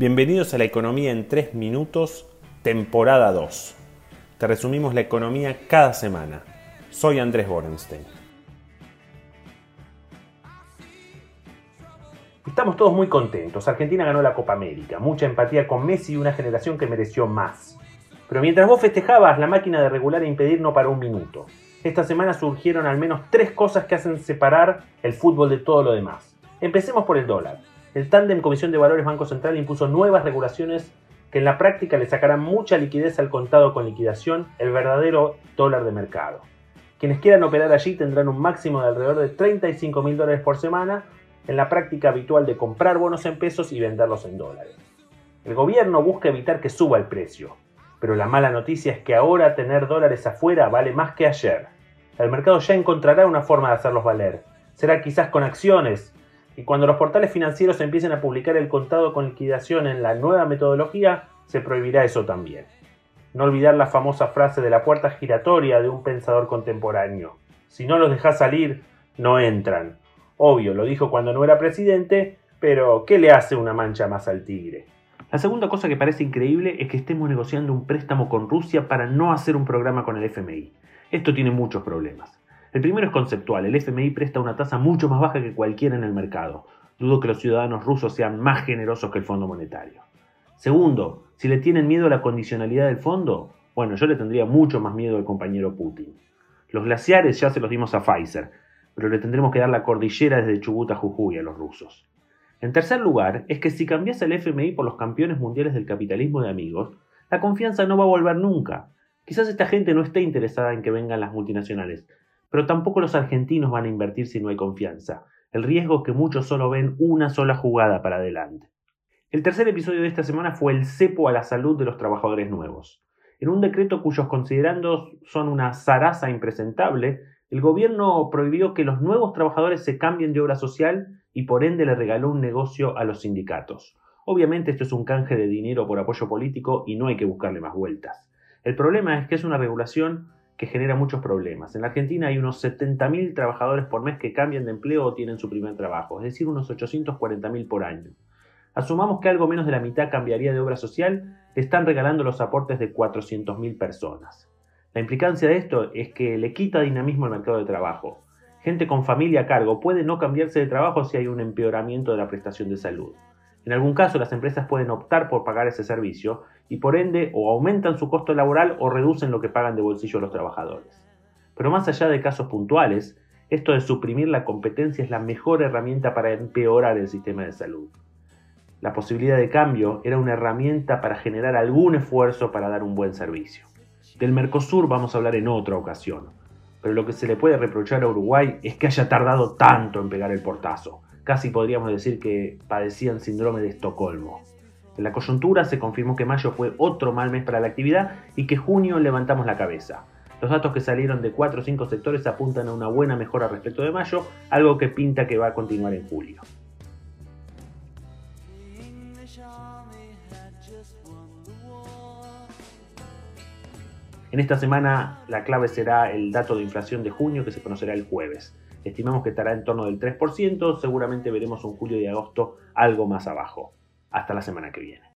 Bienvenidos a la economía en 3 minutos, temporada 2. Te resumimos la economía cada semana. Soy Andrés Borenstein. Estamos todos muy contentos. Argentina ganó la Copa América. Mucha empatía con Messi y una generación que mereció más. Pero mientras vos festejabas, la máquina de regular e impedir no paró un minuto. Esta semana surgieron al menos tres cosas que hacen separar el fútbol de todo lo demás. Empecemos por el dólar. El tándem Comisión de Valores Banco Central impuso nuevas regulaciones que en la práctica le sacarán mucha liquidez al contado con liquidación, el verdadero dólar de mercado. Quienes quieran operar allí tendrán un máximo de alrededor de 35 mil dólares por semana, en la práctica habitual de comprar bonos en pesos y venderlos en dólares. El gobierno busca evitar que suba el precio, pero la mala noticia es que ahora tener dólares afuera vale más que ayer. El mercado ya encontrará una forma de hacerlos valer. Será quizás con acciones. Y cuando los portales financieros empiecen a publicar el contado con liquidación en la nueva metodología, se prohibirá eso también. No olvidar la famosa frase de la puerta giratoria de un pensador contemporáneo. Si no los dejas salir, no entran. Obvio, lo dijo cuando no era presidente, pero ¿qué le hace una mancha más al tigre? La segunda cosa que parece increíble es que estemos negociando un préstamo con Rusia para no hacer un programa con el FMI. Esto tiene muchos problemas. El primero es conceptual, el FMI presta una tasa mucho más baja que cualquiera en el mercado. Dudo que los ciudadanos rusos sean más generosos que el Fondo Monetario. Segundo, si le tienen miedo a la condicionalidad del fondo, bueno, yo le tendría mucho más miedo al compañero Putin. Los glaciares ya se los dimos a Pfizer, pero le tendremos que dar la cordillera desde Chubut a Jujuy a los rusos. En tercer lugar, es que si cambias el FMI por los campeones mundiales del capitalismo de amigos, la confianza no va a volver nunca. Quizás esta gente no esté interesada en que vengan las multinacionales, pero tampoco los argentinos van a invertir si no hay confianza. El riesgo es que muchos solo ven una sola jugada para adelante. El tercer episodio de esta semana fue el cepo a la salud de los trabajadores nuevos. En un decreto cuyos considerandos son una zaraza impresentable, el gobierno prohibió que los nuevos trabajadores se cambien de obra social y por ende le regaló un negocio a los sindicatos. Obviamente esto es un canje de dinero por apoyo político y no hay que buscarle más vueltas. El problema es que es una regulación que genera muchos problemas. En la Argentina hay unos 70.000 trabajadores por mes que cambian de empleo o tienen su primer trabajo, es decir, unos 840.000 por año. Asumamos que algo menos de la mitad cambiaría de obra social, están regalando los aportes de 400.000 personas. La implicancia de esto es que le quita dinamismo al mercado de trabajo. Gente con familia a cargo puede no cambiarse de trabajo si hay un empeoramiento de la prestación de salud. En algún caso las empresas pueden optar por pagar ese servicio y por ende o aumentan su costo laboral o reducen lo que pagan de bolsillo los trabajadores. Pero más allá de casos puntuales, esto de suprimir la competencia es la mejor herramienta para empeorar el sistema de salud. La posibilidad de cambio era una herramienta para generar algún esfuerzo para dar un buen servicio. Del Mercosur vamos a hablar en otra ocasión, pero lo que se le puede reprochar a Uruguay es que haya tardado tanto en pegar el portazo. Casi podríamos decir que padecían síndrome de Estocolmo. En la coyuntura se confirmó que mayo fue otro mal mes para la actividad y que junio levantamos la cabeza. Los datos que salieron de 4 o 5 sectores apuntan a una buena mejora respecto de mayo, algo que pinta que va a continuar en julio. En esta semana la clave será el dato de inflación de junio que se conocerá el jueves. Estimamos que estará en torno del 3%, seguramente veremos un julio y agosto algo más abajo. Hasta la semana que viene.